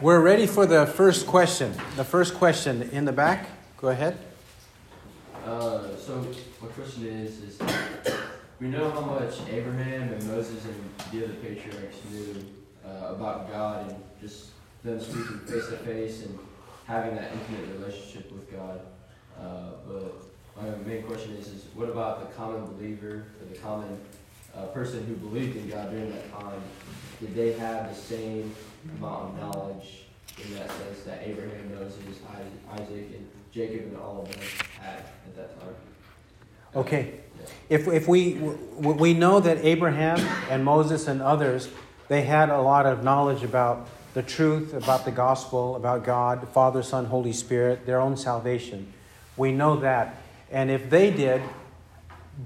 We're ready for the first question. The first question in the back. Go ahead. Uh, so my question is, is we know how much Abraham and Moses and the other patriarchs knew uh, about God and just them speaking face to face and having that intimate relationship with God. Uh, but my main question is, is what about the common believer or the common uh, person who believed in God during that time? Did they have the same amount of knowledge in that sense that Abraham, Moses, Isaac, and Jacob and all of them had at that time? Okay. If, if we, we know that Abraham and Moses and others, they had a lot of knowledge about the truth, about the gospel, about God, Father, Son, Holy Spirit, their own salvation. We know that. And if they did,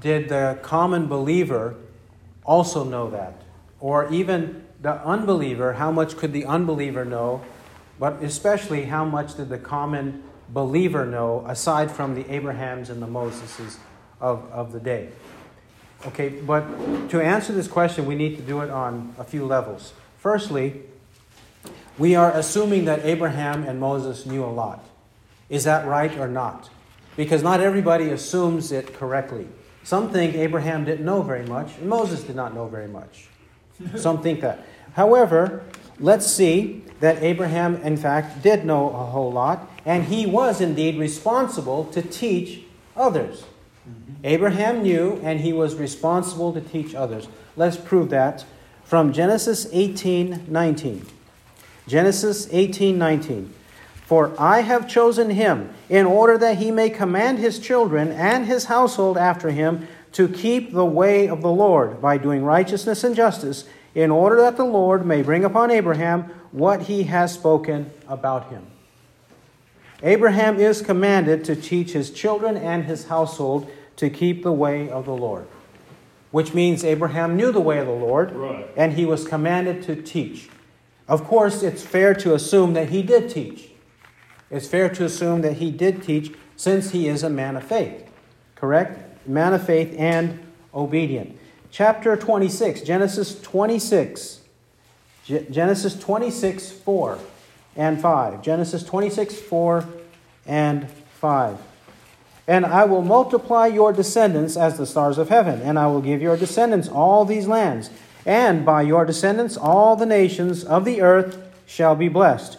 did the common believer also know that? Or even the unbeliever, how much could the unbeliever know? But especially, how much did the common believer know aside from the Abrahams and the Moseses of, of the day? Okay, but to answer this question, we need to do it on a few levels. Firstly, we are assuming that Abraham and Moses knew a lot. Is that right or not? Because not everybody assumes it correctly. Some think Abraham didn't know very much, and Moses did not know very much. Some think that. However, let's see that Abraham, in fact, did know a whole lot, and he was indeed responsible to teach others. Abraham knew, and he was responsible to teach others. Let's prove that from Genesis 18 19. Genesis 18 19. For I have chosen him in order that he may command his children and his household after him to keep the way of the Lord by doing righteousness and justice, in order that the Lord may bring upon Abraham what he has spoken about him. Abraham is commanded to teach his children and his household to keep the way of the Lord, which means Abraham knew the way of the Lord, right. and he was commanded to teach. Of course, it's fair to assume that he did teach. It's fair to assume that he did teach since he is a man of faith. Correct? Man of faith and obedient. Chapter 26, Genesis 26. Genesis 26, 4 and 5. Genesis 26, 4 and 5. And I will multiply your descendants as the stars of heaven, and I will give your descendants all these lands and by your descendants all the nations of the earth shall be blessed,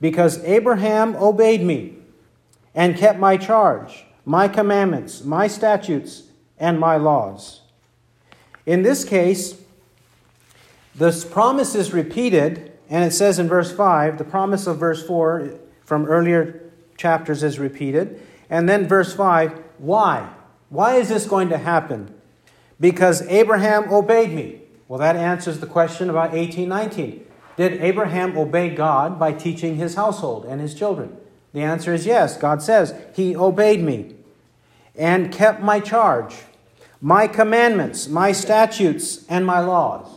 because Abraham obeyed me and kept my charge, my commandments, my statutes, and my laws. In this case, this promise is repeated, and it says in verse 5, the promise of verse 4 from earlier chapters is repeated. And then verse 5, why? Why is this going to happen? Because Abraham obeyed me. Well, that answers the question about 1819. Did Abraham obey God by teaching his household and his children? The answer is yes. God says, He obeyed me and kept my charge, my commandments, my statutes, and my laws.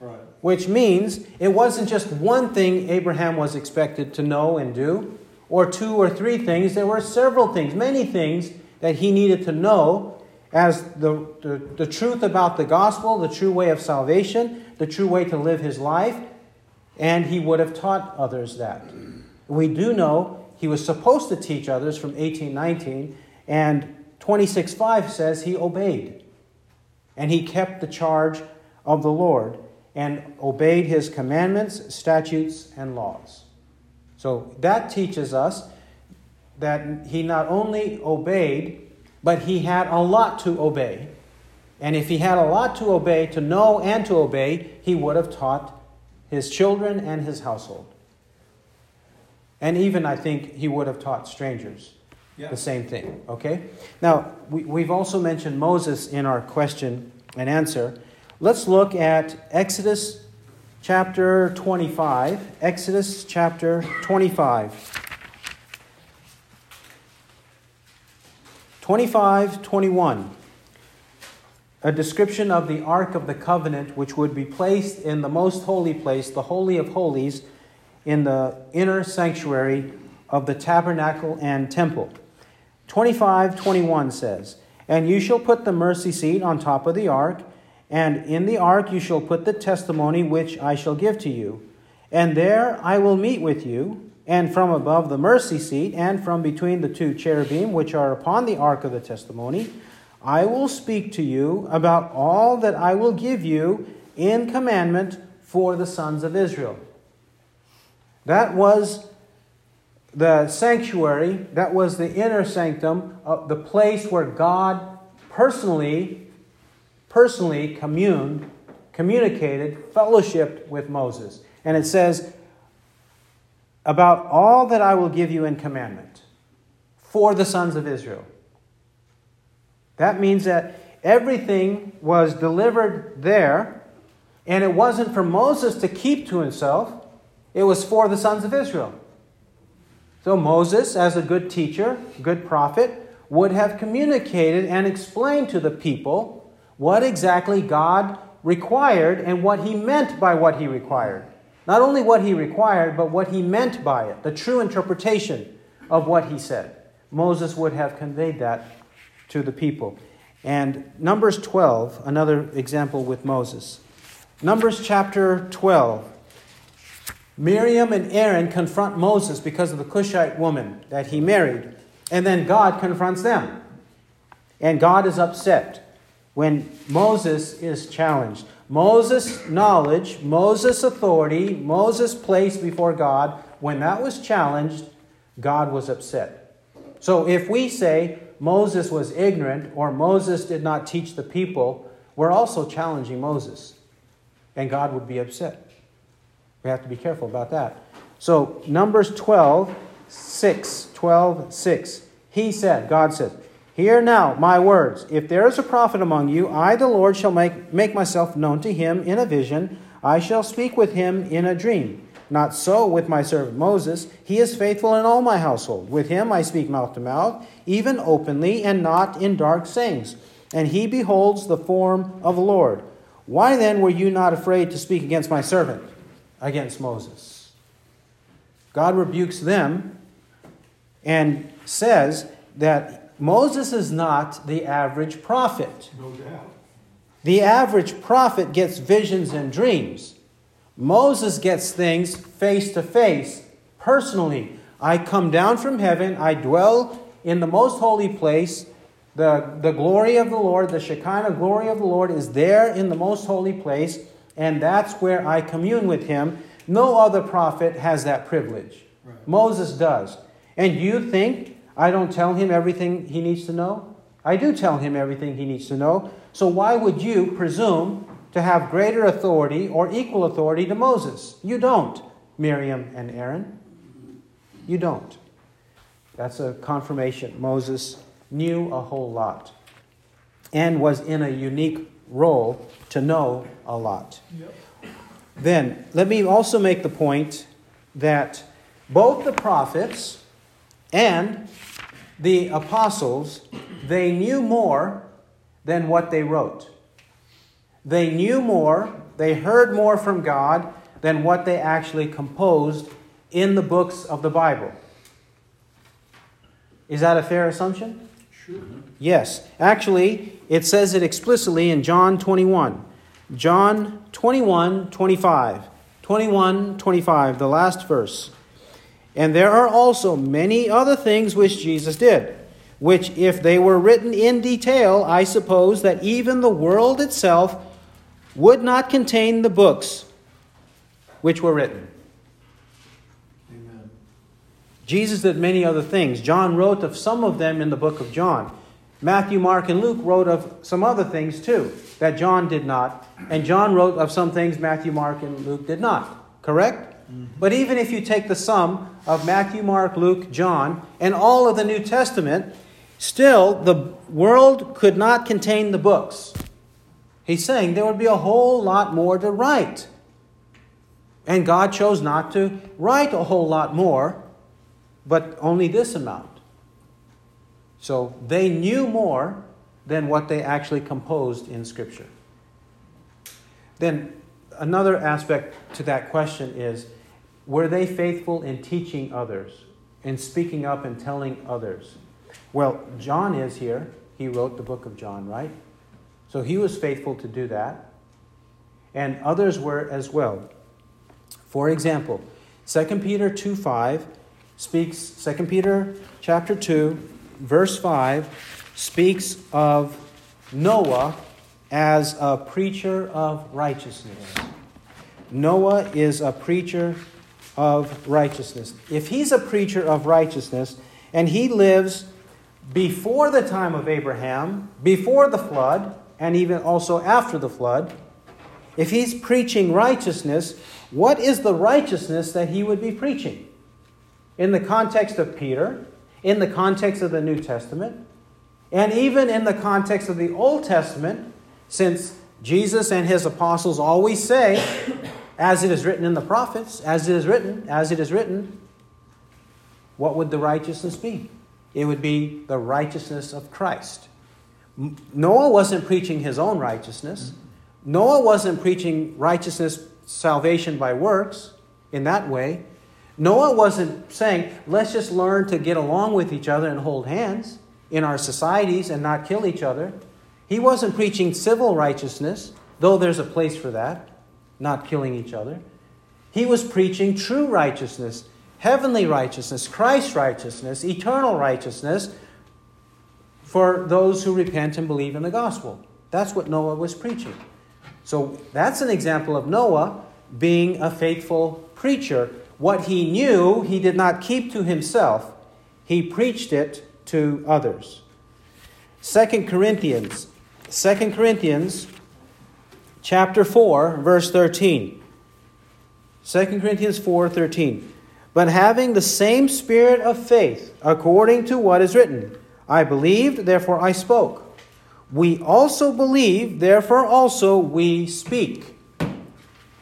Right. Which means it wasn't just one thing Abraham was expected to know and do, or two or three things. There were several things, many things that he needed to know as the, the, the, truth about the gospel, the true way of salvation, the true way to live his life, and he would have taught others that. We do know he was supposed to teach others from 1819, and 26.5 says he obeyed. And he kept the charge of the Lord and obeyed his commandments, statutes, and laws. So that teaches us that he not only obeyed, but he had a lot to obey. And if he had a lot to obey, to know and to obey, he would have taught his children and his household. And even, I think, he would have taught strangers yeah. the same thing. Okay? Now, we, we've also mentioned Moses in our question and answer. Let's look at Exodus chapter 25. Exodus chapter 25. 25 21. A description of the Ark of the Covenant, which would be placed in the most holy place, the Holy of Holies, in the inner sanctuary of the tabernacle and temple. 25 21 says, And you shall put the mercy seat on top of the ark, and in the ark you shall put the testimony which I shall give to you. And there I will meet with you, and from above the mercy seat, and from between the two cherubim which are upon the ark of the testimony, I will speak to you about all that I will give you in commandment for the sons of Israel. That was the sanctuary, that was the inner sanctum, uh, the place where God personally, personally communed, communicated, fellowshipped with Moses. And it says, about all that I will give you in commandment for the sons of Israel. That means that everything was delivered there, and it wasn't for Moses to keep to himself, it was for the sons of Israel. So Moses, as a good teacher, good prophet, would have communicated and explained to the people what exactly God required and what he meant by what he required. Not only what he required, but what he meant by it, the true interpretation of what he said. Moses would have conveyed that to the people. And Numbers 12, another example with Moses. Numbers chapter 12. Miriam and Aaron confront Moses because of the Cushite woman that he married. And then God confronts them. And God is upset when Moses is challenged. Moses' knowledge, Moses' authority, Moses' place before God, when that was challenged, God was upset. So if we say Moses was ignorant or Moses did not teach the people, we're also challenging Moses. And God would be upset. We have to be careful about that. So, Numbers 12, 6. 12, 6. He said, God said, Hear now my words. If there is a prophet among you, I, the Lord, shall make, make myself known to him in a vision. I shall speak with him in a dream. Not so with my servant Moses. He is faithful in all my household. With him I speak mouth to mouth, even openly, and not in dark sayings. And he beholds the form of the Lord. Why then were you not afraid to speak against my servant? against Moses. God rebukes them and says that Moses is not the average prophet. No doubt. The average prophet gets visions and dreams. Moses gets things face to face, personally. I come down from heaven, I dwell in the most holy place. The, the glory of the Lord, the Shekinah glory of the Lord, is there in the most holy place and that's where I commune with him. No other prophet has that privilege. Right. Moses does. And you think I don't tell him everything he needs to know? I do tell him everything he needs to know. So why would you presume to have greater authority or equal authority to Moses? You don't, Miriam and Aaron. You don't. That's a confirmation. Moses knew a whole lot and was in a unique role to know a lot. Yep. Then, let me also make the point that both the prophets and the apostles, they knew more than what they wrote. They knew more, they heard more from God than what they actually composed in the books of the Bible. Is that a fair assumption? Sure. Yes. Actually, it says it explicitly in John 21. John 21, 25. 21, 25, the last verse. And there are also many other things which Jesus did, which, if they were written in detail, I suppose that even the world itself would not contain the books which were written. Amen. Jesus did many other things. John wrote of some of them in the book of John. Matthew, Mark, and Luke wrote of some other things too that John did not. And John wrote of some things Matthew, Mark, and Luke did not. Correct? Mm-hmm. But even if you take the sum of Matthew, Mark, Luke, John, and all of the New Testament, still the world could not contain the books. He's saying there would be a whole lot more to write. And God chose not to write a whole lot more, but only this amount. So they knew more than what they actually composed in Scripture. Then another aspect to that question is were they faithful in teaching others, in speaking up and telling others? Well, John is here. He wrote the book of John, right? So he was faithful to do that. And others were as well. For example, 2 Peter 2 5 speaks, 2 Peter chapter 2, verse 5 speaks of Noah as a preacher of righteousness. Noah is a preacher of righteousness. If he's a preacher of righteousness and he lives before the time of Abraham, before the flood, and even also after the flood, if he's preaching righteousness, what is the righteousness that he would be preaching? In the context of Peter, in the context of the New Testament, and even in the context of the Old Testament, since Jesus and his apostles always say, as it is written in the prophets, as it is written, as it is written, what would the righteousness be? It would be the righteousness of Christ. Noah wasn't preaching his own righteousness. Noah wasn't preaching righteousness, salvation by works in that way. Noah wasn't saying, let's just learn to get along with each other and hold hands in our societies and not kill each other. He wasn't preaching civil righteousness, though there's a place for that, not killing each other. He was preaching true righteousness, heavenly righteousness, Christ's righteousness, eternal righteousness for those who repent and believe in the gospel. That's what Noah was preaching. So that's an example of Noah being a faithful preacher. What he knew, he did not keep to himself, he preached it to others. Second Corinthians, Second Corinthians chapter 4, verse 13. 2 Corinthians 4 13. But having the same spirit of faith, according to what is written, I believed, therefore I spoke. We also believe, therefore also we speak.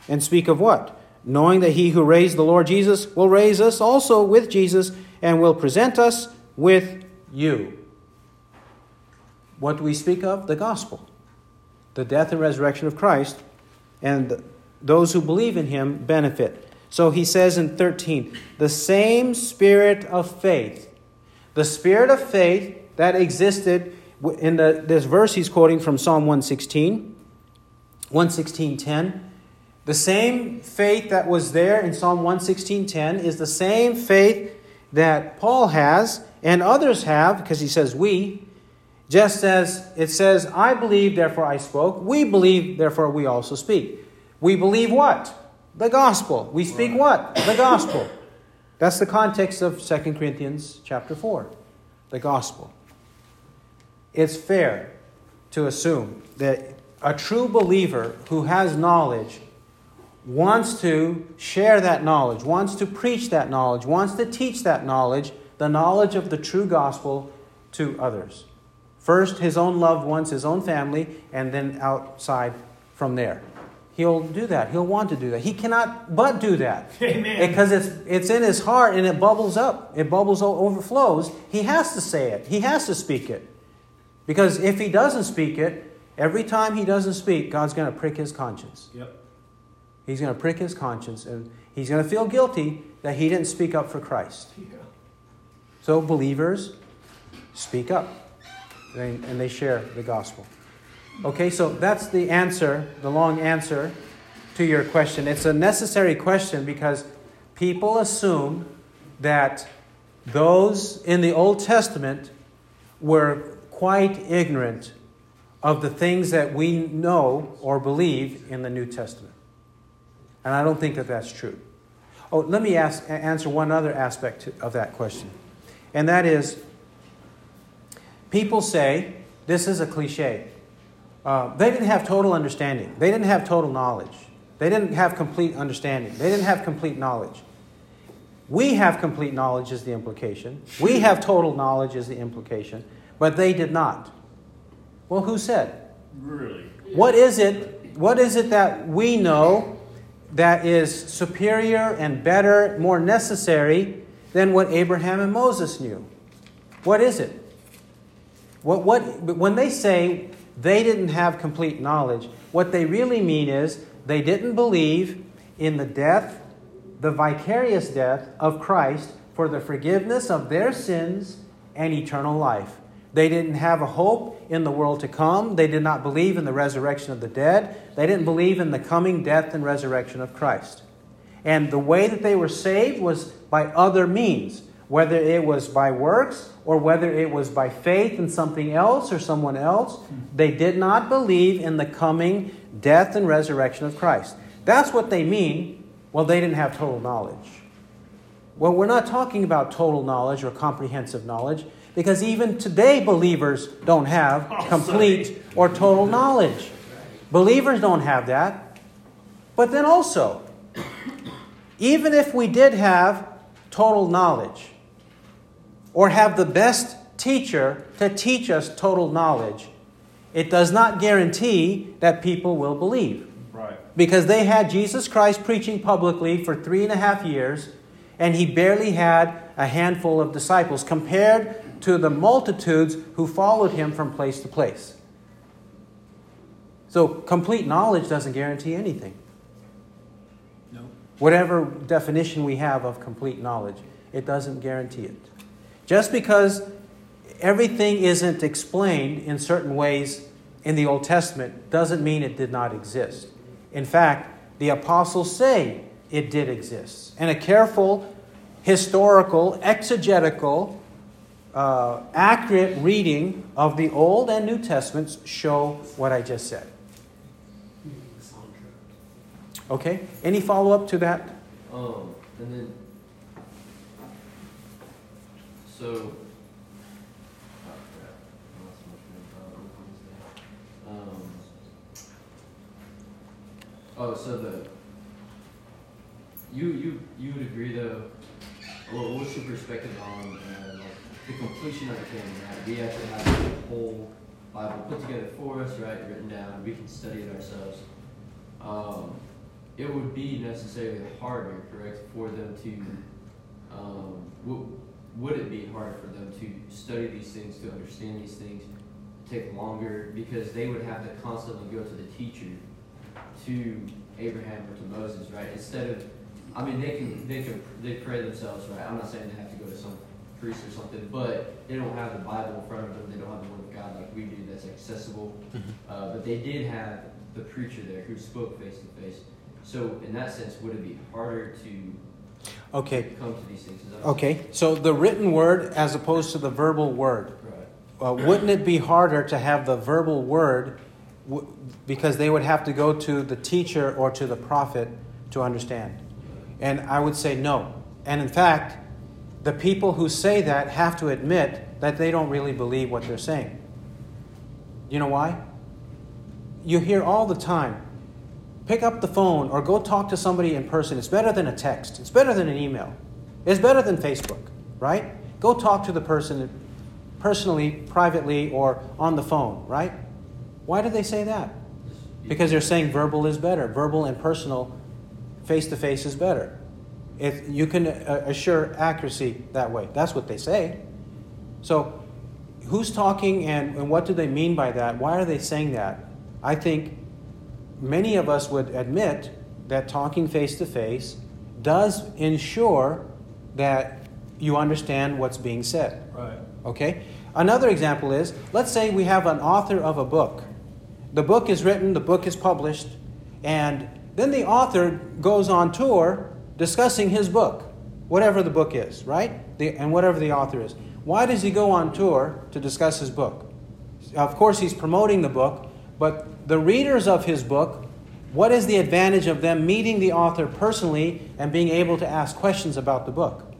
And speak of what? Knowing that he who raised the Lord Jesus will raise us also with Jesus and will present us with you. What do we speak of? The gospel, the death and resurrection of Christ, and those who believe in him benefit. So he says in 13, the same spirit of faith, the spirit of faith that existed in the, this verse he's quoting from Psalm 116, 116.10. The same faith that was there in Psalm 116.10 is the same faith that Paul has and others have, because he says we, just as it says, I believe, therefore I spoke. We believe, therefore we also speak. We believe what? The gospel. We speak what? The gospel. That's the context of 2 Corinthians chapter 4. The gospel. It's fair to assume that a true believer who has knowledge wants to share that knowledge, wants to preach that knowledge, wants to teach that knowledge, the knowledge of the true gospel to others. First, his own loved ones, his own family, and then outside from there. He'll do that. He'll want to do that. He cannot but do that. Amen. Because it's, it's in his heart and it bubbles up. It bubbles, overflows. He has to say it. He has to speak it. Because if he doesn't speak it, every time he doesn't speak, God's going to prick his conscience. Yep. He's going to prick his conscience and he's going to feel guilty that he didn't speak up for Christ. Yeah. So, believers speak up and they share the gospel. Okay, so that's the answer, the long answer to your question. It's a necessary question because people assume that those in the Old Testament were quite ignorant of the things that we know or believe in the New Testament. And I don't think that that's true. Oh, let me ask, answer one other aspect of that question. And that is people say, this is a cliche. Uh, they didn't have total understanding. They didn't have total knowledge. They didn't have complete understanding. They didn't have complete knowledge. We have complete knowledge, is the implication. We have total knowledge, is the implication. But they did not. Well, who said? Really? What is it? What is it that we know that is superior and better, more necessary than what Abraham and Moses knew? What is it? What, what, when they say they didn't have complete knowledge, what they really mean is they didn't believe in the death, the vicarious death of Christ for the forgiveness of their sins and eternal life. They didn't have a hope in the world to come. They did not believe in the resurrection of the dead. They didn't believe in the coming death and resurrection of Christ. And the way that they were saved was by other means, whether it was by works or whether it was by faith in something else or someone else. They did not believe in the coming death and resurrection of Christ. That's what they mean. Well, they didn't have total knowledge. Well, we're not talking about total knowledge or comprehensive knowledge because even today believers don't have Oh, complete or total knowledge. Believers don't have that. But then also, even if we did have total knowledge or have the best teacher to teach us total knowledge, it does not guarantee that people will believe. Right. Because they had Jesus Christ preaching publicly for three and a half years, and he barely had a handful of disciples compared to the multitudes who followed him from place to place. So, complete knowledge doesn't guarantee anything. No. Whatever definition we have of complete knowledge, it doesn't guarantee it. Just because everything isn't explained in certain ways in the Old Testament doesn't mean it did not exist. In fact, the apostles say it did exist. And a careful, historical, exegetical, uh, accurate reading of the Old and New Testaments show what I just said. Okay? Any follow up to that? Um, and then, so, oh? Um, oh, so the, you, you, you would agree though, what's your perspective on, uh, the completion of the canon, right? We actually have the whole Bible put together for us, right, written down, we can study it ourselves. Um, it would be necessarily harder, correct, for them to, um, w- would it be harder for them to study these things, to understand these things, take longer, because they would have to constantly go to the teacher, to Abraham or to Moses, right? Instead of, I mean, they can, they can, they pray themselves, right? I'm not saying they have to go to some priest or something, but they don't have the Bible in front of them, they don't have the Word of God like we do that's accessible. Uh, but they did have the preacher there who spoke face to face. So in that sense, would it be harder to Okay. come to these things? Okay. So the written word as opposed to the verbal word. Right. Uh, wouldn't it be harder to have the verbal word w- because they would have to go to the teacher or to the prophet to understand? And I would say no. And in fact, the people who say that have to admit that they don't really believe what they're saying. You know why? You hear all the time pick up the phone or go talk to somebody in person. It's better than a text, it's better than an email, it's better than Facebook, right? Go talk to the person personally, privately, or on the phone, right? Why do they say that? Because they're saying verbal is better. Verbal and personal, face to face is better. If you can uh, assure accuracy that way, that's what they say. So, who's talking and, and what do they mean by that? Why are they saying that? I think many of us would admit that talking face to face does ensure that you understand what's being said. Right. Okay? Another example is let's say we have an author of a book. The book is written, the book is published, and then the author goes on tour discussing his book, whatever the book is, right? The, and whatever the author is. Why does he go on tour to discuss his book? Of course, he's promoting the book, but the readers of his book, what is the advantage of them meeting the author personally and being able to ask questions about the book?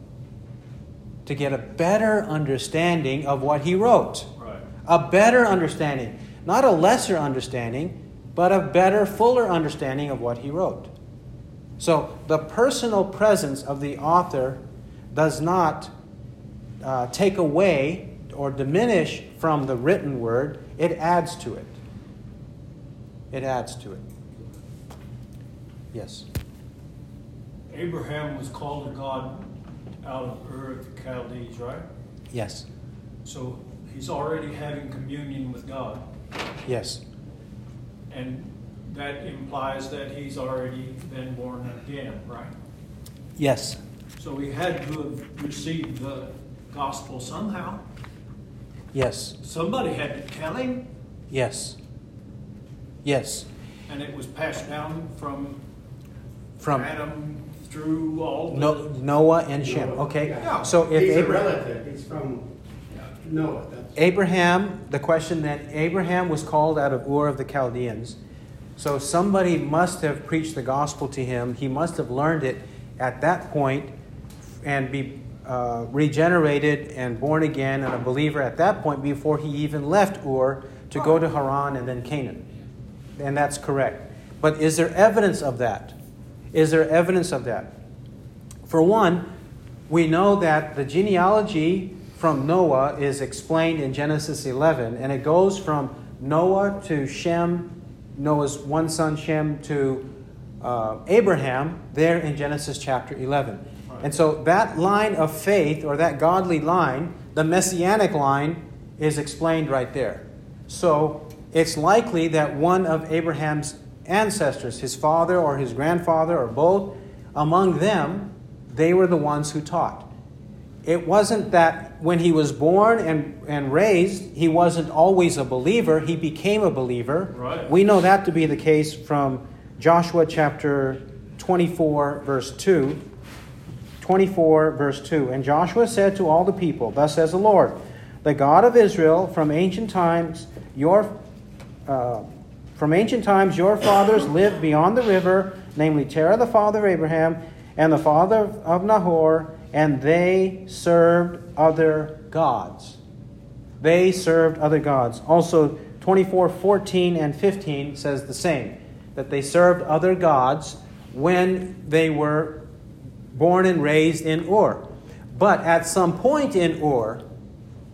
To get a better understanding of what he wrote. Right. A better understanding. Not a lesser understanding, but a better, fuller understanding of what he wrote. So the personal presence of the author does not uh, take away or diminish from the written word, it adds to it. It adds to it. Yes. Abraham was called of God out of Ur of the Chaldees, right? Yes. So he's already having communion with God. Yes. And that implies that he's already been born again, right? Yes. So he had to have received the gospel somehow. Yes. Somebody had to tell him, Yes. Yes. and it was passed down from From Adam through all the. No, Noah and Shem. Okay. Yeah. So if He's a relative, he's from Noah, that's. Abraham, the question that Abraham was called out of Ur of the Chaldeans. So somebody must have preached the gospel to him. He must have learned it at that point and be uh, regenerated and born again and a believer at that point before he even left Ur to go to Haran and then Canaan. And that's correct. But is there evidence of that? Is there evidence of that? For one, we know that the genealogy from Noah is explained in Genesis 11, and it goes from Noah to Shem, Noah's one son Shem, to uh, Abraham, there in Genesis chapter 11. And so that line of faith, or that godly line, the messianic line, is explained right there. So it's likely that one of Abraham's ancestors, his father or his grandfather or both, among them, they were the ones who taught. It wasn't that when he was born and, and raised, he wasn't always a believer, he became a believer. Right. We know that to be the case from Joshua chapter 24, verse 2. 24, verse 2. And Joshua said to all the people, Thus says the Lord, the God of Israel, from ancient times, your uh, from ancient times your fathers lived beyond the river, namely Terah the father of Abraham, and the father of Nahor, and they served other gods. They served other gods. Also, 24, 14, and 15 says the same that they served other gods when they were born and raised in Ur. But at some point in Ur,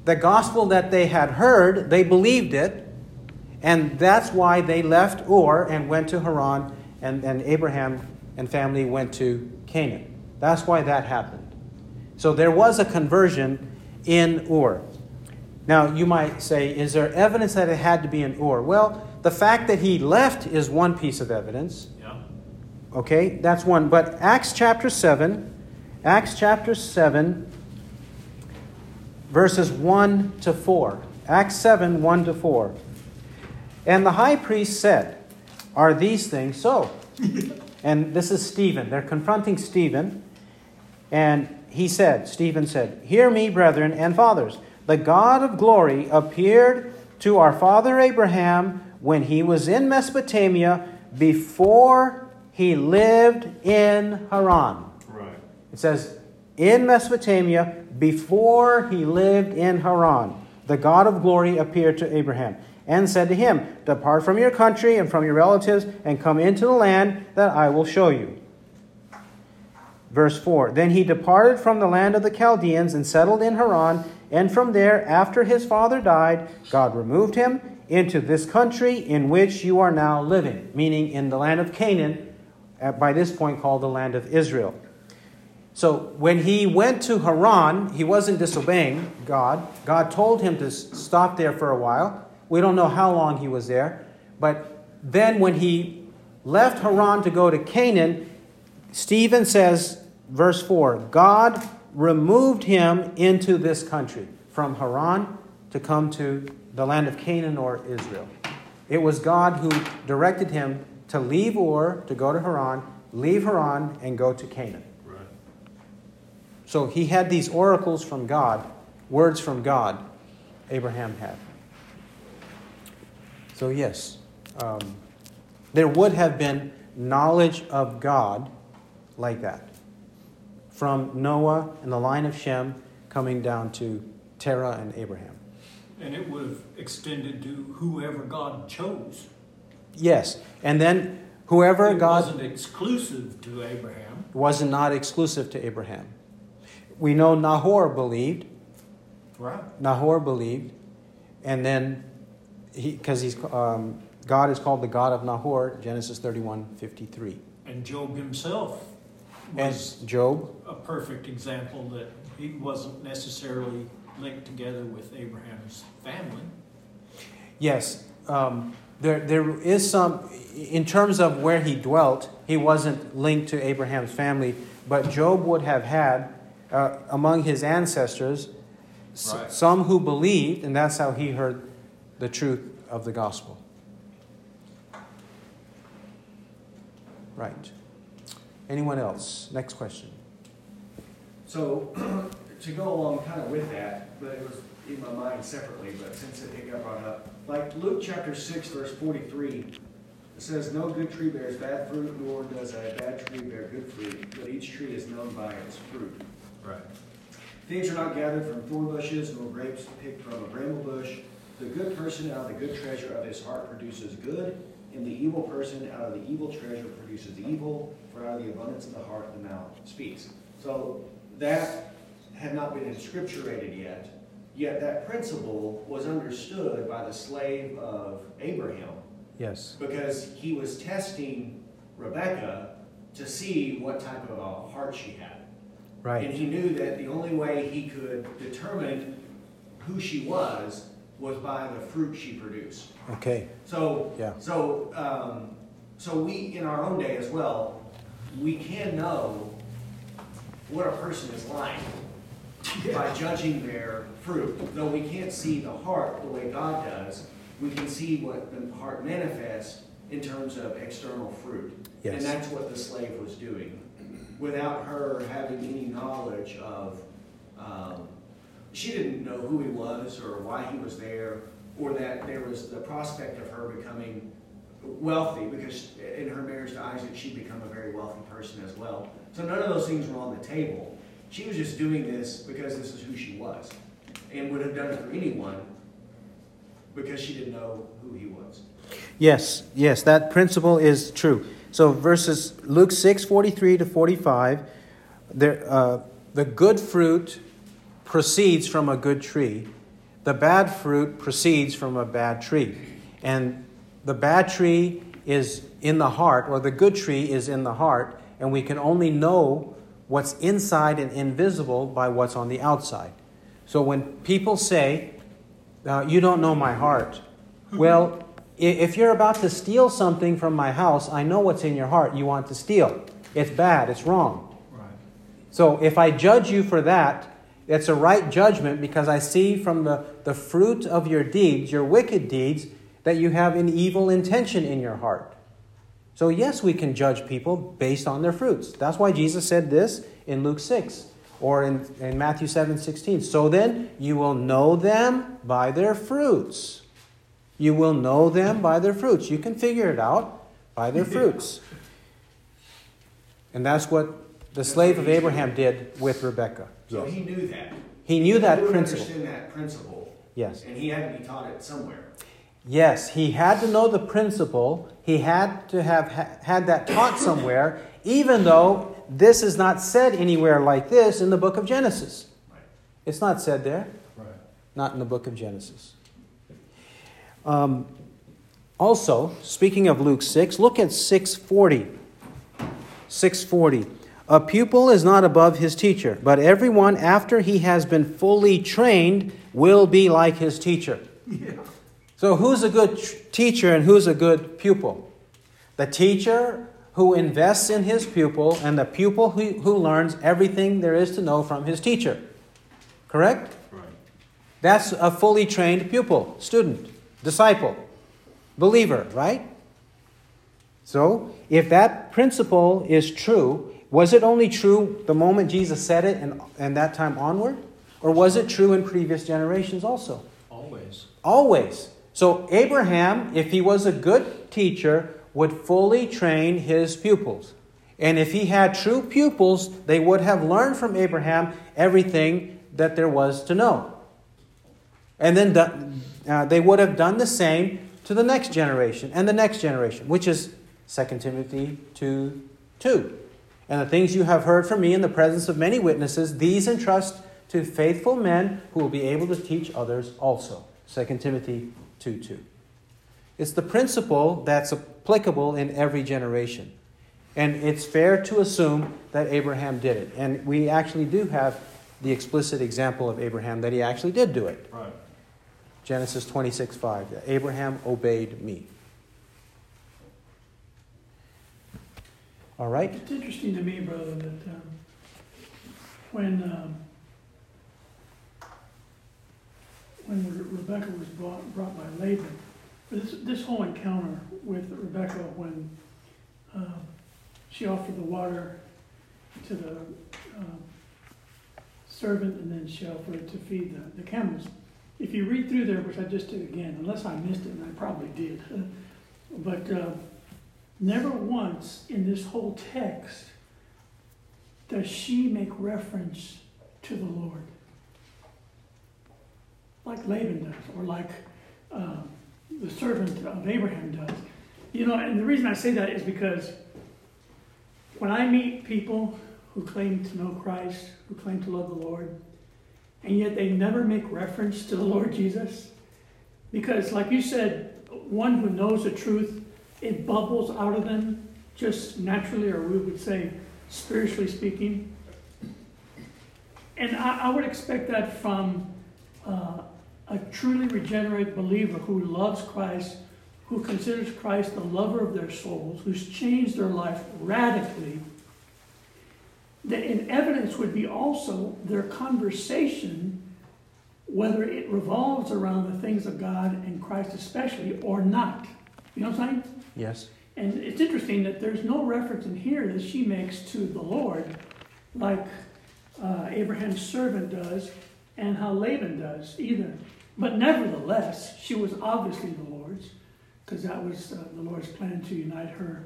the gospel that they had heard, they believed it, and that's why they left Ur and went to Haran, and, and Abraham and family went to Canaan. That's why that happened. So there was a conversion in Ur. Now, you might say, is there evidence that it had to be in Ur? Well, the fact that he left is one piece of evidence. Yeah. Okay, that's one. But Acts chapter 7, Acts chapter 7, verses 1 to 4. Acts 7, 1 to 4. And the high priest said, Are these things so? and this is Stephen. They're confronting Stephen. And he said, Stephen said, Hear me, brethren and fathers. The God of glory appeared to our father Abraham when he was in Mesopotamia before he lived in Haran. Right. It says, in Mesopotamia, before he lived in Haran, the God of glory appeared to Abraham and said to him, Depart from your country and from your relatives and come into the land that I will show you. Verse 4 Then he departed from the land of the Chaldeans and settled in Haran, and from there, after his father died, God removed him into this country in which you are now living, meaning in the land of Canaan, by this point called the land of Israel. So when he went to Haran, he wasn't disobeying God. God told him to stop there for a while. We don't know how long he was there. But then when he left Haran to go to Canaan, Stephen says, verse 4 God removed him into this country from Haran to come to the land of Canaan or Israel. It was God who directed him to leave Ur, to go to Haran, leave Haran, and go to Canaan. Right. So he had these oracles from God, words from God, Abraham had. So, yes, um, there would have been knowledge of God like that from Noah and the line of Shem coming down to Terah and Abraham. And it would have extended to whoever God chose. Yes, and then whoever It God wasn't exclusive to Abraham. was not exclusive to Abraham. We know Nahor believed, Right. Nahor believed, and then he because he's um, God is called the God of Nahor, Genesis thirty-one fifty-three, And Job himself was Job. a perfect example that he wasn't necessarily linked together with Abraham's family. Yes, um, there there is some in terms of where he dwelt. He wasn't linked to Abraham's family, but Job would have had uh, among his ancestors s- some who believed, and that's how he heard the truth of the gospel. Right. Anyone else? Next question. So, to go along kind of with that, but it was in my mind separately, but since it it got brought up, like Luke chapter six, verse forty-three, it says, "No good tree bears bad fruit, nor does a bad tree bear good fruit, but each tree is known by its fruit." Right. Things are not gathered from thorn bushes, nor grapes picked from a bramble bush. The good person out of the good treasure of his heart produces good, and the evil person out of the evil treasure produces evil, for out of the abundance of the heart the mouth speaks. So that had not been inscripturated yet, yet that principle was understood by the slave of Abraham Yes. because he was testing Rebecca to see what type of a heart she had. Right. And he knew that the only way he could determine who she was was by the fruit she produced. Okay. So, Yeah. so, um, so we, in our own day as well, we can know what a person is like by judging their fruit. Though we can't see the heart the way God does, we can see what the heart manifests in terms of external fruit. Yes. And that's what the slave was doing. Without her having any knowledge of, um, she didn't know who he was or why he was there, or that there was the prospect of her becoming wealthy, because in her marriage to Isaac, she'd become a very wealthy person as well. So none of those things were on the table. She was just doing this because this is who she was, and would have done it for anyone because she didn't know who he was. Yes, yes, that principle is true. So verses Luke 6, 43 to 45, there, uh, the good fruit proceeds from a good tree. The bad fruit proceeds from a bad tree. And the bad tree is in the heart, or the good tree is in the heart, and we can only know what's inside and invisible by what's on the outside. So when people say, uh, You don't know my heart, well, if you're about to steal something from my house, I know what's in your heart you want to steal. It's bad, it's wrong. Right. So if I judge you for that, it's a right judgment because I see from the, the fruit of your deeds, your wicked deeds, that you have an evil intention in your heart. So, yes, we can judge people based on their fruits. That's why Jesus said this in Luke 6 or in, in Matthew 7 16. So then, you will know them by their fruits. You will know them by their fruits. You can figure it out by their fruits. And that's what the slave of Abraham did with Rebekah. So Yes. he knew that. He knew that principle. Understand that principle, Yes. and he had to be taught it somewhere. Yes, he had to know the principle. He had to have ha- had that taught somewhere, even though this is not said anywhere like this in the book of Genesis. Right. It's not said there, Right. not in the book of Genesis. Um, also, speaking of Luke 6, look at 640. 640. A pupil is not above his teacher, but everyone after he has been fully trained will be like his teacher. Yeah. So, who's a good teacher and who's a good pupil? The teacher who invests in his pupil, and the pupil who, who learns everything there is to know from his teacher. Correct? Right. That's a fully trained pupil, student, disciple, believer, right? So, if that principle is true, was it only true the moment Jesus said it and, and that time onward? Or was it true in previous generations also? Always. Always. So, Abraham, if he was a good teacher, would fully train his pupils. And if he had true pupils, they would have learned from Abraham everything that there was to know. And then do- uh, they would have done the same to the next generation and the next generation, which is 2 Timothy 2 2. And the things you have heard from me in the presence of many witnesses, these entrust to faithful men who will be able to teach others also. 2 Timothy 2 2. It's the principle that's applicable in every generation. And it's fair to assume that Abraham did it. And we actually do have the explicit example of Abraham that he actually did do it. Right. Genesis 26 5. Abraham obeyed me. All right? It's interesting to me, brother, that um, when um, when Re- Rebecca was brought, brought by Laban, this, this whole encounter with Rebecca when uh, she offered the water to the um, servant, and then she offered it to feed the, the camels. If you read through there, which I just did again, unless I missed it, and I probably did, but uh, never once in this whole text does she make reference to the Lord, like Laban does, or like uh, the servant of Abraham does. You know, and the reason I say that is because when I meet people who claim to know Christ, who claim to love the Lord, and yet they never make reference to the Lord Jesus, because, like you said, one who knows the truth, it bubbles out of them just naturally, or we would say spiritually speaking. And I, I would expect that from uh, a truly regenerate believer who loves Christ, who considers Christ the lover of their souls, who's changed their life radically. That in evidence would be also their conversation, whether it revolves around the things of God and Christ especially or not. You know what I'm saying? Yes. And it's interesting that there's no reference in here that she makes to the Lord, like uh, Abraham's servant does, and how Laban does either. But nevertheless, she was obviously the Lord's, because that was uh, the Lord's plan to unite her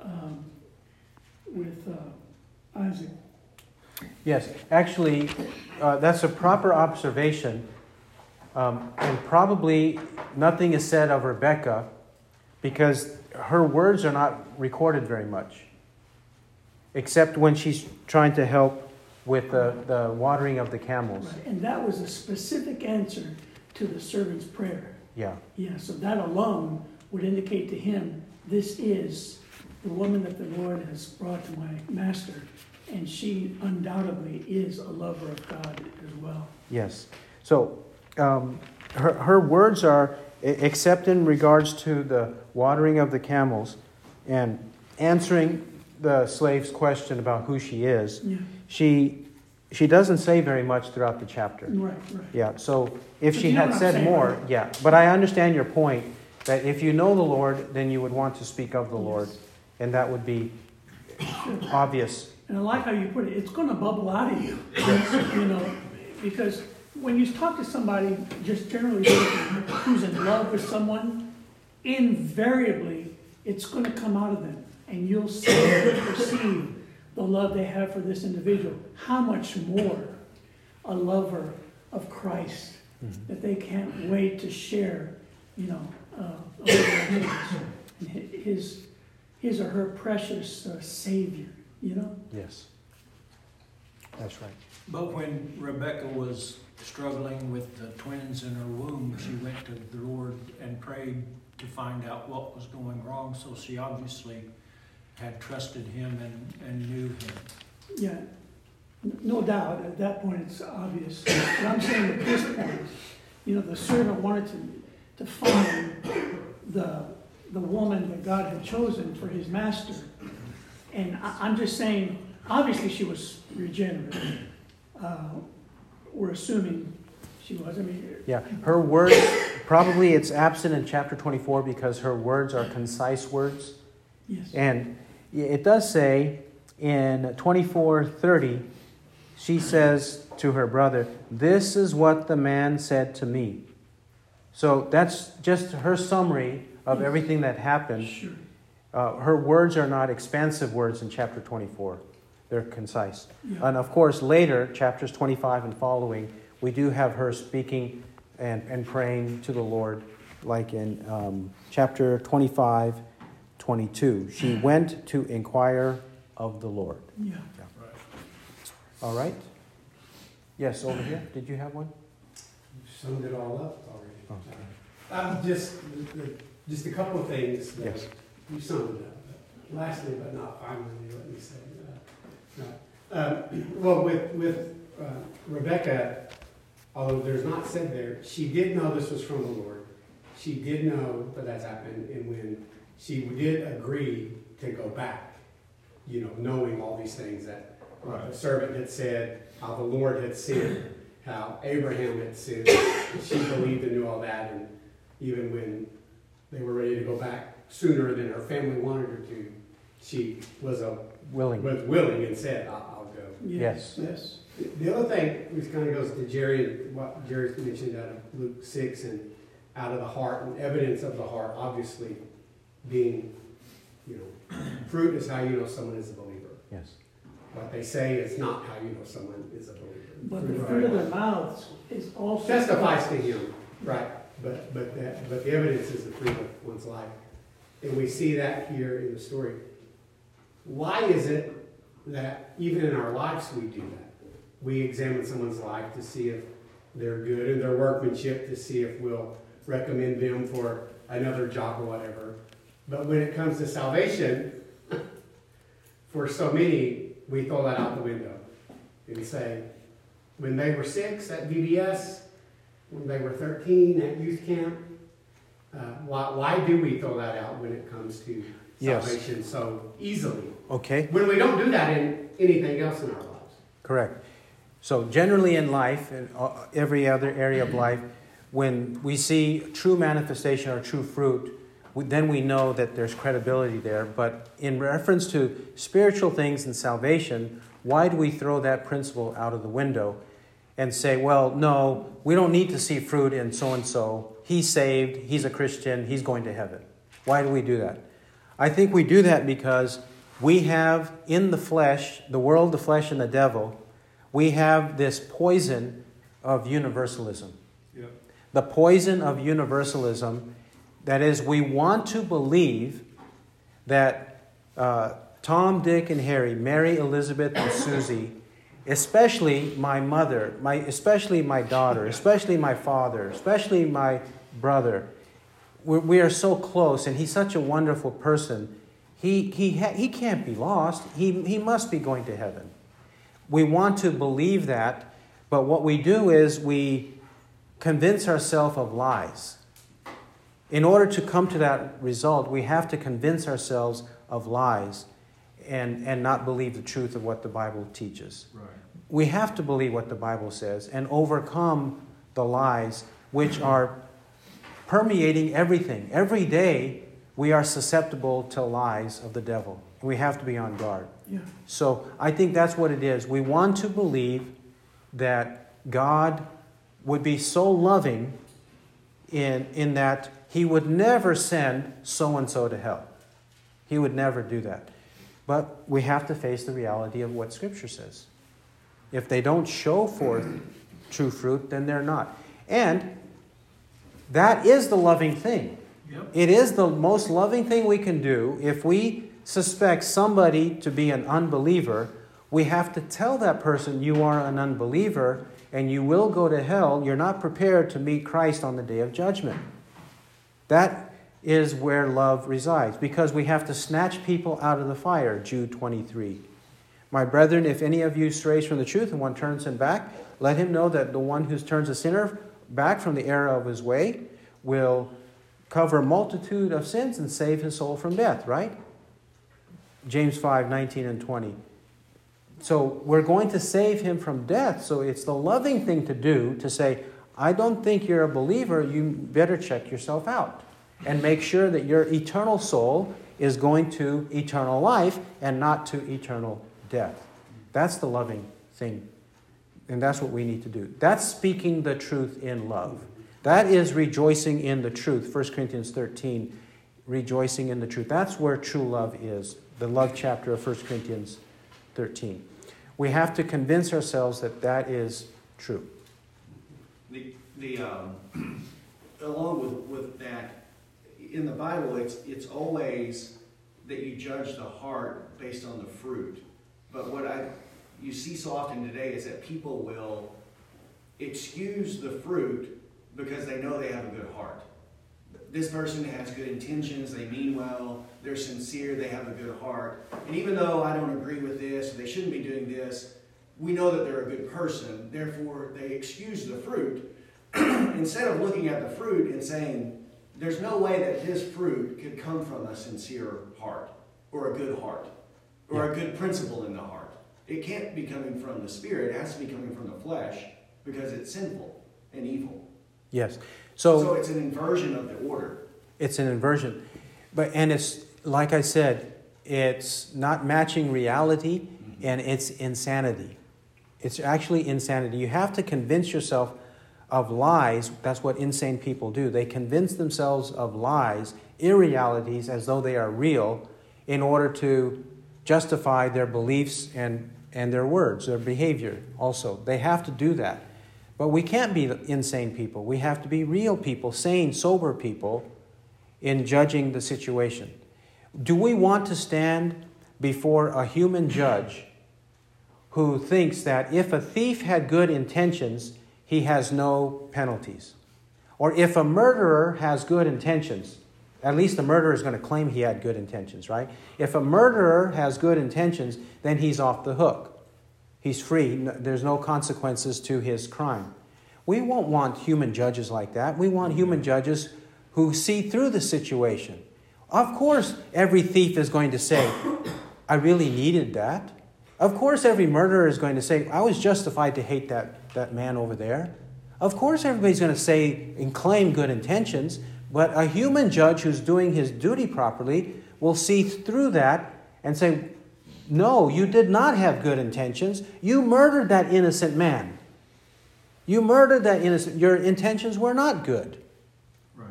um, with uh, Isaac. Yes, actually, uh, that's a proper observation. Um, and probably nothing is said of Rebecca because her words are not recorded very much, except when she's trying to help with the, the watering of the camels. Right. And that was a specific answer to the servant's prayer. Yeah. Yeah, so that alone would indicate to him this is the woman that the Lord has brought to my master. And she undoubtedly is a lover of God as well. Yes. So um, her, her words are, except in regards to the watering of the camels and answering the slave's question about who she is, Yeah, she, she doesn't say very much throughout the chapter. right, right. Yeah, so if But she had said more, right? yeah. But I understand your point that if you know the Lord, then you would want to speak of the Lord, and that would be obvious. And I like how you put it, it's going to bubble out of you, you know, because when you talk to somebody, just generally who's in love with someone, invariably it's going to come out of them, and you'll see and perceive the love they have for this individual. How much more a lover of Christ that they can't wait to share, you know, uh, his, his, his or her precious uh, Savior, you know. Yes. That's right. But when Rebecca was struggling with the twins in her womb, she went to the Lord and prayed to find out what was going wrong. So she obviously had trusted him and, and knew him. Yeah, no doubt, at that point it's obvious. But I'm saying at this point, you know, the servant wanted to, to find the, the woman that God had chosen for his master. And I, I'm just saying, obviously she was regenerate. Uh, We're assuming she was, I mean, Yeah, her words, probably it's absent in chapter 24 because her words are concise words. yes, And it does say in 24:30, she says to her brother, This is what the man said to me. So that's just her summary of everything that happened. sure, Uh, her words are not expansive words in chapter 24, they're concise. yeah, And of course, later, chapters 25 and following, we do have her speaking and, and praying to the Lord, like in um, chapter 25, 22. She went to inquire of the Lord. yeah. All right? Yes, over here. Did you have one? You summed it all up already. Okay. Um, just, just a couple of things that Yes. you summed it up. Lastly, but not finally, let me say, uh, no. Um, well, with, with uh, Rebecca, although there's not said there, she did know this was from the Lord. She did know that that's happened, and when she did agree to go back, you know, knowing all these things that uh, the servant had said, how the Lord had sinned, how Abraham had sinned. She believed and knew all that, and even when they were ready to go back sooner than her family wanted her to, she was a Willing. was willing and said, "I'll, I'll go." Yes. Yes. The other thing, which kind of goes to Jerry, what Jerry's mentioned out of Luke six and out of the heart and evidence of the heart, obviously being, you know, fruit is how you know someone is a believer. Yes. What they say is not how you know someone is a believer. But the fruit of their mouths is also. testifies to him, right? But but that but the evidence is the fruit of one's life, and we see that here in the story. Why is it that even in our lives we do that? We examine someone's life to see if they're good and their workmanship to see if we'll recommend them for another job or whatever. But when it comes to salvation, for so many, we throw that out the window and say, when they were six at VBS, when they were 13 at youth camp, uh, why, why do we throw that out when it comes to Yes. salvation so easily? Okay. When we don't do that in anything else in our lives. Correct. So generally in life, in uh, every other area of life, when we see true manifestation or true fruit, then we know that there's credibility there. But in reference to spiritual things and salvation, why do we throw that principle out of the window and say, well, no, we don't need to see fruit in so and so. He's saved, he's a Christian, he's going to heaven. Why do we do that? I think we do that because we have in the flesh, the world, the flesh, and the devil, we have this poison of universalism. Yep. The poison of universalism, that is, we want to believe that uh, Tom, Dick, and Harry, Mary, Elizabeth, and Susie, especially my mother, my, especially my daughter, especially my father, especially my brother, we we are so close, and he's such a wonderful person. He, he, ha- he can't be lost. He, he must be going to heaven. We want to believe that, but what we do is we convince ourselves of lies. In order to come to that result, we have to convince ourselves of lies and, and not believe the truth of what the Bible teaches. Right. We have to believe what the Bible says and overcome the lies which are permeating everything. Every day, we are susceptible to lies of the devil. We have to be on guard. Yeah. So I think that's what it is. We want to believe that God would be so loving in, in that He would never send so and so to hell. He would never do that. But we have to face the reality of what Scripture says. If they don't show forth true fruit, then they're not. And that is the loving thing. Yep. It is the most loving thing we can do. If we suspect somebody to be an unbeliever, we have to tell that person, You are an unbeliever and you will go to hell. You're not prepared to meet Christ on the day of judgment. That is where love resides because we have to snatch people out of the fire, Jude 23. My brethren, if any of you strays from the truth and one turns him back, let him know that the one who turns a sinner back from the error of his way will cover a multitude of sins and save his soul from death, right? James 5 19 and 20. So we're going to save him from death. So it's the loving thing to do to say, I don't think you're a believer. You better check yourself out and make sure that your eternal soul is going to eternal life and not to eternal death. That's the loving thing. And that's what we need to do. That's speaking the truth in love. That is rejoicing in the truth. 1 Corinthians 13, rejoicing in the truth. That's where true love is, the love chapter of 1 Corinthians 13. We have to convince ourselves that that is true. The, the, um, along with, with that, in the Bible, it's, it's always that you judge the heart based on the fruit. But what I, you see so often today is that people will excuse the fruit because they know they have a good heart. This person has good intentions, they mean well, they're sincere, they have a good heart. And even though I don't agree with this, they shouldn't be doing this, we know that they're a good person, therefore they excuse the fruit instead of looking at the fruit and saying, there's no way that this fruit could come from a sincere heart or a good heart or a good principle in the heart. It can't be coming from the spirit, it has to be coming from the flesh because it's sinful and evil. Yes. So, So it's an inversion of the order. it's an inversion. But and it's like I said, it's not matching reality, mm-hmm. and it's insanity. It's actually insanity. You have to convince yourself of lies. That's what insane people do. They convince themselves of lies, irrealities, as though they are real, in order to justify their beliefs and, and their words, their behavior also. They have to do that. But we can't be insane people. We have to be real people, sane, sober people in judging the situation. Do we want to stand before a human judge who thinks that if a thief had good intentions, he has no penalties? Or if a murderer has good intentions, at least the murderer is going to claim he had good intentions, right? If a murderer has good intentions, then he's off the hook. He's free. There's no consequences to his crime. We won't want human judges like that. We want mm-hmm. human judges who see through the situation. Of course, every thief is going to say, I really needed that. Of course, every murderer is going to say, I was justified to hate that, that man over there. Of course, everybody's going to say and claim good intentions, but a human judge who's doing his duty properly will see through that and say, No, you did not have good intentions. You murdered that innocent man. You murdered that innocent. Your intentions were not good. Right.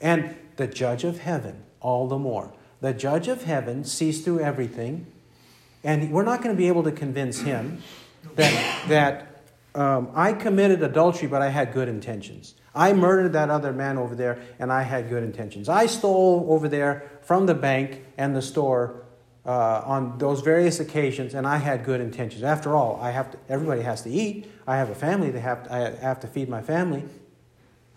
And the judge of heaven, all the more. The judge of heaven sees through everything, and we're not going to be able to convince him that, that um, I committed adultery, but I had good intentions. I murdered that other man over there and I had good intentions. I stole over there from the bank and the store uh, on those various occasions and I had good intentions. After all, I have to, everybody has to eat. I have a family to have, I have to feed my family.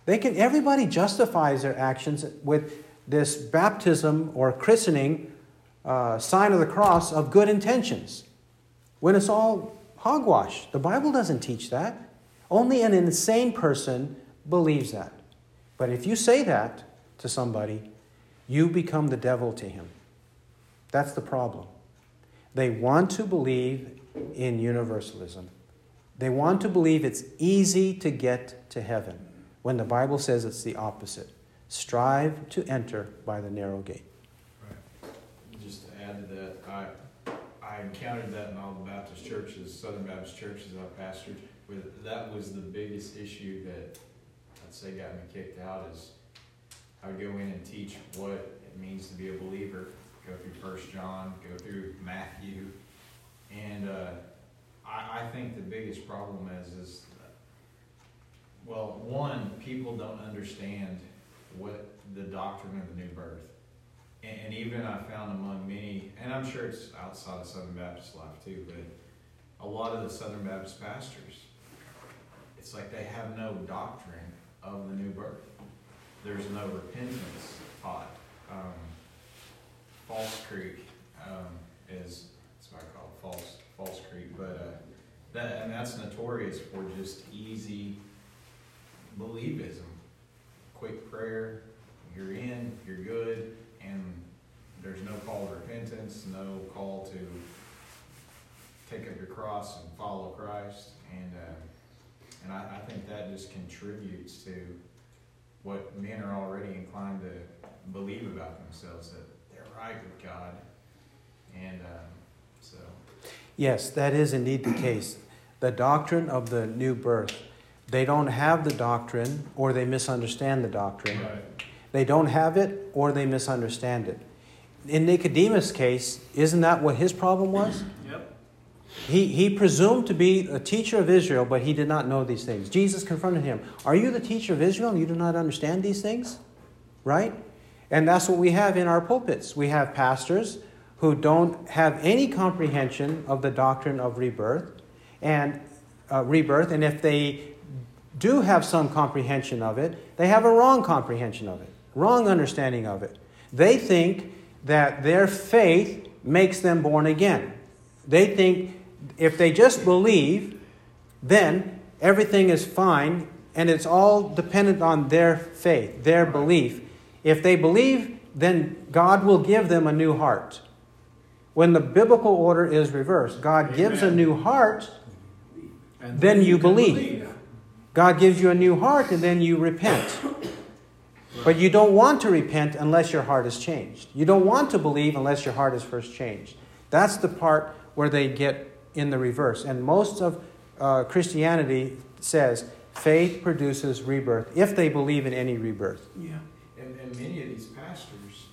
They can, everybody justifies their actions with this baptism or christening uh, sign of the cross of good intentions when it's all hogwash. The Bible doesn't teach that. Only an insane person believes that. But if you say that to somebody, you become the devil to him. That's the problem. They want to believe in universalism. They want to believe it's easy to get to heaven when the Bible says it's the opposite. Strive to enter by the narrow gate. Right. Just to add to that, I I encountered that in all the Baptist churches, Southern Baptist churches I pastored. With that was the biggest issue that I'd say got me kicked out is I would go in and teach what it means to be a believer. Go through First John, go through Matthew, and uh, I, I think the biggest problem is is well, one, people don't understand what the doctrine of the new birth, and, and even I found among many, and I'm sure it's outside of Southern Baptist life too, but a lot of the Southern Baptist pastors, it's like they have no doctrine of the new birth. There's no repentance taught. Um, False Creek um, is that's what I call it, false False Creek, but uh, that and that's notorious for just easy believism. Quick prayer, you're in, you're good, and there's no call to repentance, no call to take up your cross and follow Christ, and uh, and I, I think that just contributes to what men are already inclined to believe about themselves that God. And um, so. Yes, that is indeed the case. The doctrine of the new birth. They don't have the doctrine or they misunderstand the doctrine. Right. They don't have it or they misunderstand it. In Nicodemus' case, isn't that what his problem was? He, he presumed to be a teacher of Israel, but he did not know these things. Jesus confronted him Are you the teacher of Israel and you do not understand these things? Right? And that's what we have in our pulpits. We have pastors who don't have any comprehension of the doctrine of rebirth and uh, rebirth and if they do have some comprehension of it they have a wrong comprehension of it wrong understanding of it they think that their faith makes them born again they think if they just believe, then everything is fine and it's all dependent on their faith, their belief. If they believe, then God will give them a new heart. When the biblical order is reversed, God Amen. gives a new heart, and then you believe. believe. God gives you a new heart and then you repent. But you don't want to repent unless your heart is changed. You don't want to believe unless your heart is first changed. That's the part where they get in the reverse. And most of uh, Christianity says faith produces rebirth if they believe in any rebirth. Yeah. And, many of these pastors,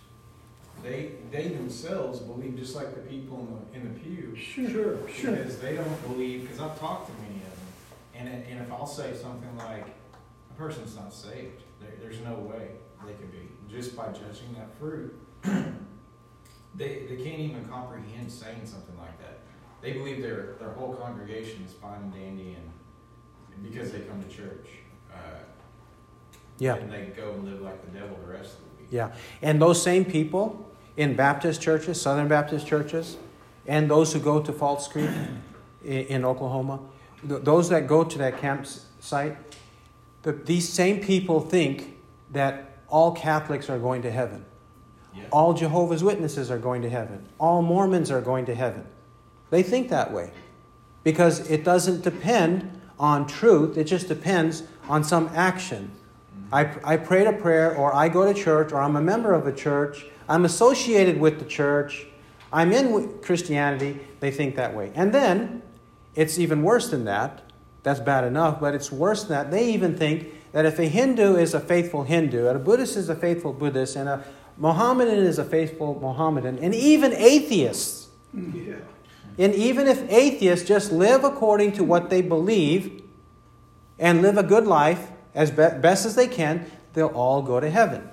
they, they themselves believe just like the people in the, in the pew. Sure. Sure. Because they don't believe, because I've talked to many of them, and, it- and if I'll say something like, a person's not saved, there, there's no way they could be, just by judging that fruit. They, they can't even comprehend saying something like that. They believe their, their whole congregation is fine and dandy and, because they come to church. Uh, Yeah. And they go and live like the devil the rest of the week. Yeah. And those same people in Baptist churches, Southern Baptist churches, and those who go to False Creek in, in Oklahoma, th- those that go to that campsite, the, these same people think that all Catholics are going to heaven. Yeah. All Jehovah's Witnesses are going to heaven. All Mormons are going to heaven. They think that way because it doesn't depend on truth, it just depends on some action. I, I prayed a prayer, or I go to church, or I'm a member of a church, I'm associated with the church, I'm in Christianity. They think that way. And then it's even worse than that. That's bad enough, but it's worse than that. They even think that if a Hindu is a faithful Hindu, and a Buddhist is a faithful Buddhist, and a Mohammedan is a faithful Mohammedan, and even atheists, Yeah. and even if atheists just live according to what they believe and live a good life as be- best as they can, they'll all go to heaven.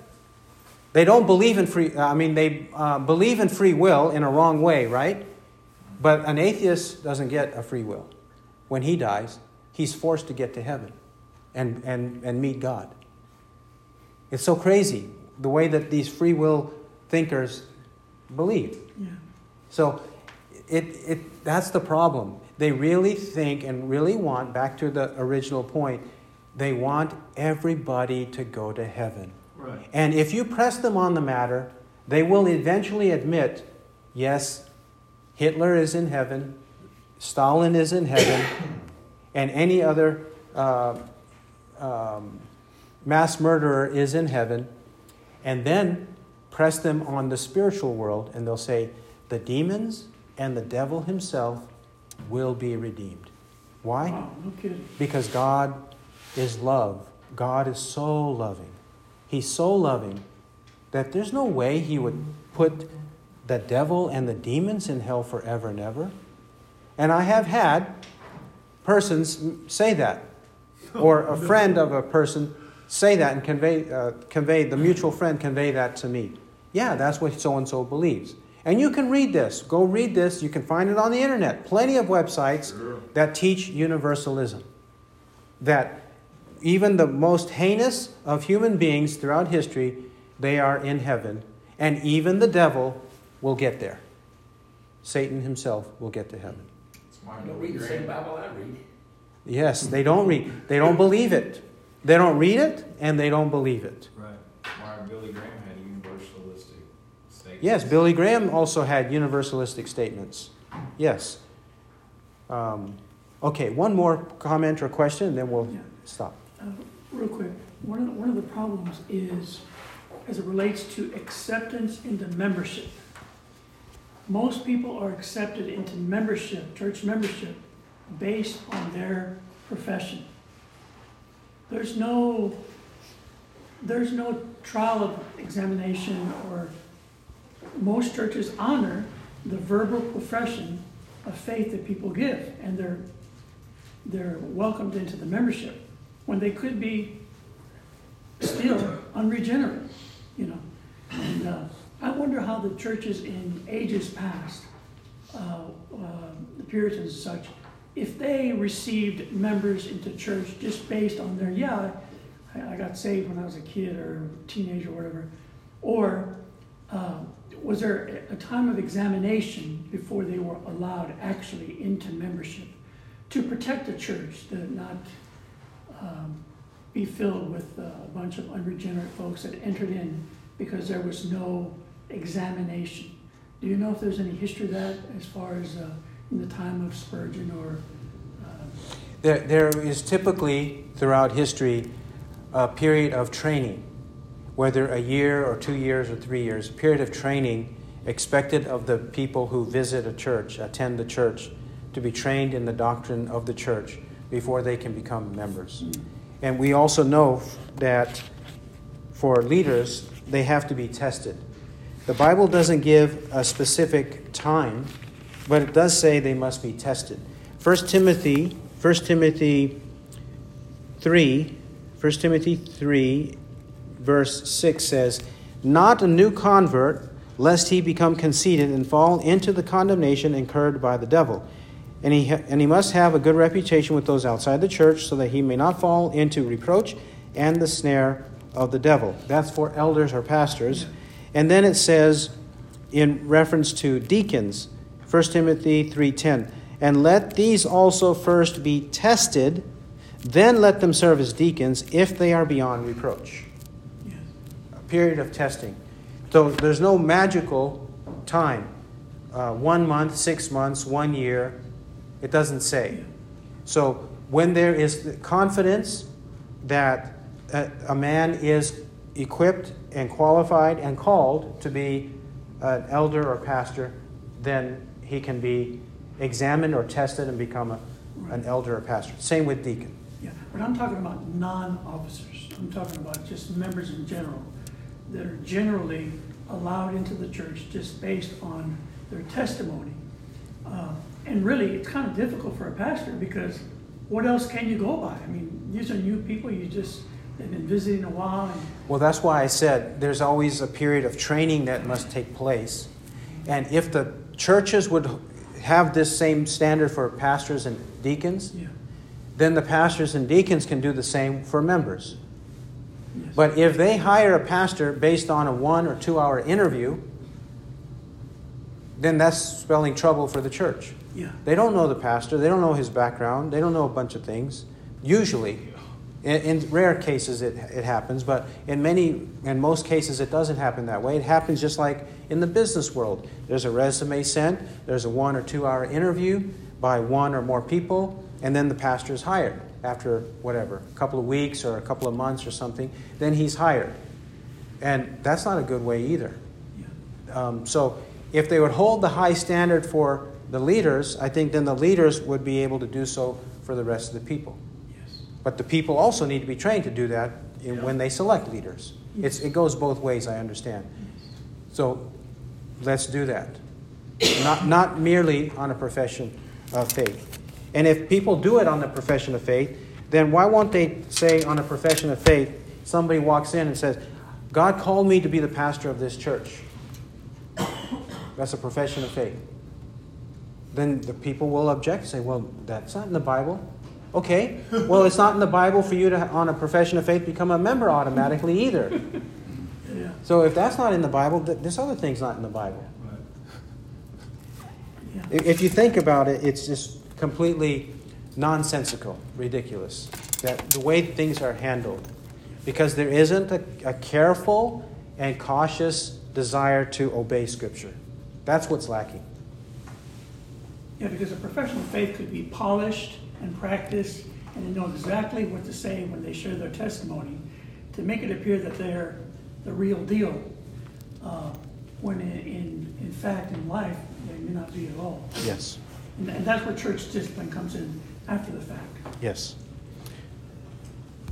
They don't believe in free, I mean, they uh, believe in free will in a wrong way, right? But an atheist doesn't get a free will. When he dies, he's forced to get to heaven and, and, and meet God. It's so crazy the way that these free will thinkers believe. Yeah. So it, it, that's the problem. They really think and really want, back to the original point, they want everybody to go to heaven. Right. And if you press them on the matter, they will eventually admit yes, Hitler is in heaven, Stalin is in heaven, and any other uh, um, mass murderer is in heaven. And then press them on the spiritual world, and they'll say, the demons and the devil himself will be redeemed. Why? Wow, no. Because God is love. God is so loving. He's so loving that there's no way He would put the devil and the demons in hell forever and ever. And I have had persons say that, or a friend of a person say that and convey, uh, convey the mutual friend convey that to me. Yeah, that's what so and so believes. And you can read this. Go read this. You can find it on the internet. Plenty of websites that teach universalism. That even the most heinous of human beings throughout history, they are in heaven. And even the devil will get there. Satan himself will get to heaven. It's my I don't read the same Bible I read. Yes, they don't read. They don't believe it. They don't read it and they don't believe it. Right. Why Billy Graham had universalistic statements. Yes, Billy Graham also had universalistic statements. Yes. Um, okay, one more comment or question, and then we'll Yeah. stop. Uh, real quick, one of, the, one of the problems is as it relates to acceptance into membership. Most people are accepted into membership, church membership, based on their profession. There's no, there's no trial of examination or most churches honor the verbal profession of faith that people give, and they're they're welcomed into the membership when they could be still unregenerate, you know. And uh, I wonder how the churches in ages past, uh, uh, the Puritans and such, if they received members into church just based on their, yeah, I, I got saved when I was a kid or a teenager or whatever, or uh, was there a time of examination before they were allowed actually into membership to protect the church, to not um, be filled with uh, a bunch of unregenerate folks that entered in because there was no examination. Do you know if there's any history of that as far as uh, in the time of Spurgeon or? Uh, There, there is typically, throughout history, a period of training whether a year or two years or three years, a period of training expected of the people who visit a church, attend the church, to be trained in the doctrine of the church before they can become members. And we also know that for leaders, they have to be tested. The Bible doesn't give a specific time, but it does say they must be tested. 1 Timothy, 1 Timothy 3, 1 Timothy 3, verse 6 says, Not a new convert, lest he become conceited and fall into the condemnation incurred by the devil. And he, ha- and he must have a good reputation with those outside the church, so that he may not fall into reproach and the snare of the devil. That's for elders or pastors. And then it says, in reference to deacons, 1 Timothy 3:10, and let these also first be tested, then let them serve as deacons if they are beyond reproach. Yes. A period of testing. So there's no magical time. Uh, one month, six months, one year. It doesn't say. So when there is confidence that a, a man is equipped and qualified and called to be an elder or pastor, then he can be examined or tested and become a, an elder or pastor. Same with deacon. Yeah, but I'm talking about non-officers. I'm talking about just members in general that are generally allowed into the church just based on their testimony. Uh, and really, it's kind of difficult for a pastor because what else can you go by? I mean, these are new people. You just they've been visiting a while, and Well, that's why I said there's always a period of training that must take place. And if the churches would have this same standard for pastors and deacons, yeah, then the pastors and deacons can do the same for members. yes. But if they hire a pastor based on a one or two hour interview, then that's spelling trouble for the church. Yeah, They don't know the pastor, they don't know his background, they don't know a bunch of things, usually. In, in rare cases, it, it happens, but in many, in most cases, it doesn't happen that way. It happens just like in the business world. There's a resume sent, there's a one or two hour interview by one or more people, and then the pastor is hired after whatever, a couple of weeks or a couple of months or something. Then he's hired. And that's not a good way either. yeah. Um, so if they would hold the high standard for the leaders, I think then the leaders would be able to do so for the rest of the people. Yes. But the people also need to be trained to do that in, when they select leaders. It's, it goes both ways, I understand. So let's do that. Not, not merely on a profession of faith. And if people do it on the profession of faith, then why won't they say on a profession of faith, somebody walks in and says, God called me to be the pastor of this church. That's a profession of faith. Then the people will object, say, well, that's not in the Bible. Okay, well, it's not in the Bible for you to, on a profession of faith, become a member automatically either. Yeah. So if that's not in the Bible, th- this other thing's not in the Bible. Yeah. If if you think about it, it's just completely nonsensical, ridiculous, that the way things are handled. Because there isn't a, a careful and cautious desire to obey Scripture. That's what's lacking. Yeah, because a professional faith could be polished and practiced, and they know exactly what to say when they share their testimony to make it appear that they're the real deal. Uh, when in, in, in fact, in life, they may not be at all. Yes. And, and that's where church discipline comes in after the fact. Yes.